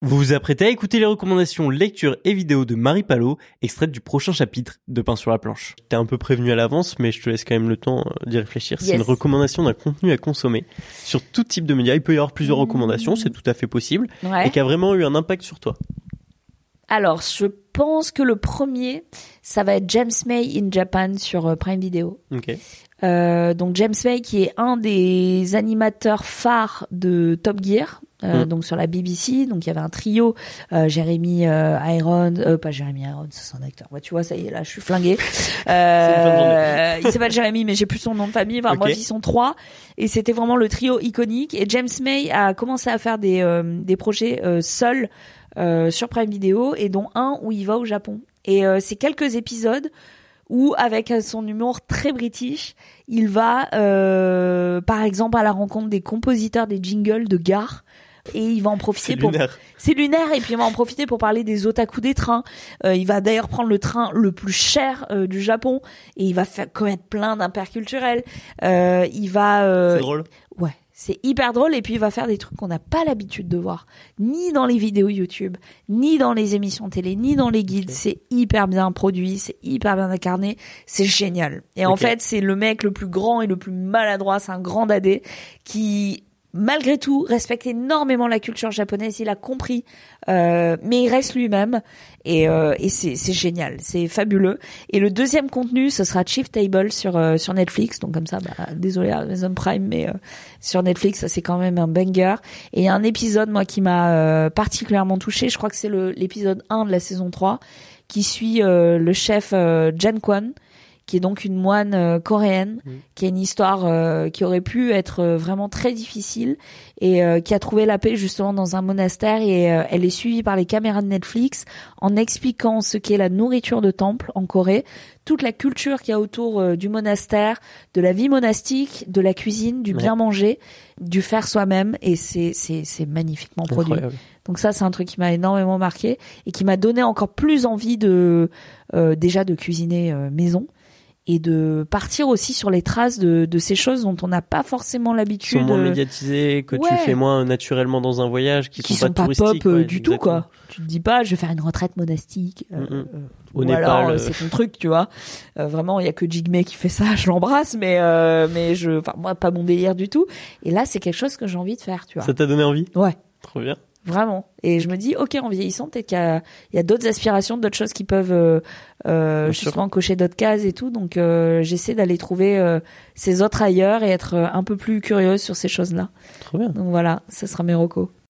Vous vous apprêtez à écouter les recommandations lecture et vidéo de Marie Palot, extraites du prochain chapitre de Pain sur la planche. T'es un peu prévenu à l'avance, mais je te laisse quand même le temps euh, d'y réfléchir. C'est Yes. une recommandation d'un contenu à consommer sur tout type de médias. Il peut y avoir plusieurs recommandations, c'est tout à fait possible, Ouais. et qui a vraiment eu un impact sur toi. Alors, je pense que le premier, ça va être James May in Japan sur euh, Prime Video. Ok. Euh, donc James May qui est un des animateurs phares de Top Gear. Euh, Mm. donc sur la BBC, donc il y avait un trio, euh, Jérémy euh, Iron, euh, pas Jérémy Iron, c'est un acteur. Ouais, tu vois, ça y est, là, je suis flinguée. Euh, il s'appelle Jérémy, mais j'ai plus son nom de famille. Enfin, Ok. bref, ils sont trois, et c'était vraiment le trio iconique. Et James May a commencé à faire des euh, des projets euh, seul euh, sur Prime Video, et dont un où il va au Japon. Et euh, c'est quelques épisodes où, avec son humour très british, il va, euh, par exemple, à la rencontre des compositeurs des jingles de gare. Et il va en profiter C'est pour lunaire. c'est lunaire et puis on va en profiter pour parler des otaku des trains. Euh, il va d'ailleurs prendre le train le plus cher euh, du Japon et il va faire commettre plein d'impairs culturels. Euh, il va euh, C'est drôle. ouais, c'est hyper drôle et puis il va faire des trucs qu'on n'a pas l'habitude de voir ni dans les vidéos YouTube, ni dans les émissions télé, ni dans les guides. C'est hyper bien produit, c'est hyper bien incarné, c'est génial. Et en fait, c'est le mec le plus grand et le plus maladroit, c'est un grand dadé qui malgré tout respecte énormément la culture japonaise, il a compris euh, mais il reste lui-même et, euh, et c'est génial, c'est fabuleux. Et le deuxième contenu, ce sera Chief Table sur euh, sur Netflix, donc comme ça, bah, désolé Amazon Prime, mais euh, sur Netflix, ça c'est quand même un banger. Et un épisode moi qui m'a euh, particulièrement touché, je crois que c'est l'épisode 1 de la saison 3, qui suit euh, le chef Jan Kwan qui est donc une moine euh, coréenne, qui a une histoire euh, qui aurait pu être euh, vraiment très difficile et euh, qui a trouvé la paix justement dans un monastère et euh, elle est suivie par les caméras de Netflix en expliquant ce qu'est la nourriture de temple en Corée, toute la culture qu'il y a autour euh, du monastère, de la vie monastique, de la cuisine, du Ouais. bien manger, du faire soi-même et c'est c'est c'est magnifiquement produit. Incroyable. Donc ça, c'est un truc qui m'a énormément marqué et qui m'a donné encore plus envie de euh, déjà de cuisiner euh, maison et de partir aussi sur les traces de, de ces choses dont on n'a pas forcément Qui sont l'habitude, moins euh, médiatisés, que Ouais. tu fais moins naturellement dans un voyage, qui, qui sont, sont pas pop euh, ouais, du tout quoi. Tu te dis pas, je vais faire une retraite monastique. Mm, euh, Au ou Népal, alors euh, c'est ton truc, tu vois. Euh, vraiment, il y a que Jigme qui fait ça, je l'embrasse, mais mais je, enfin moi pas mon délire du tout. Et là, c'est quelque chose que j'ai envie de faire, tu vois. Ça t'a donné envie? Ouais. Trop bien. Vraiment. Et je me dis, ok, en vieillissant, peut-être qu'il y a, il y a d'autres aspirations, d'autres choses qui peuvent euh, euh, sûr. justement cocher d'autres cases et tout. Donc, euh, j'essaie d'aller trouver euh, ces autres ailleurs et être euh, un peu plus curieuse sur ces choses-là. Trop bien. Donc voilà, ça sera mes recos.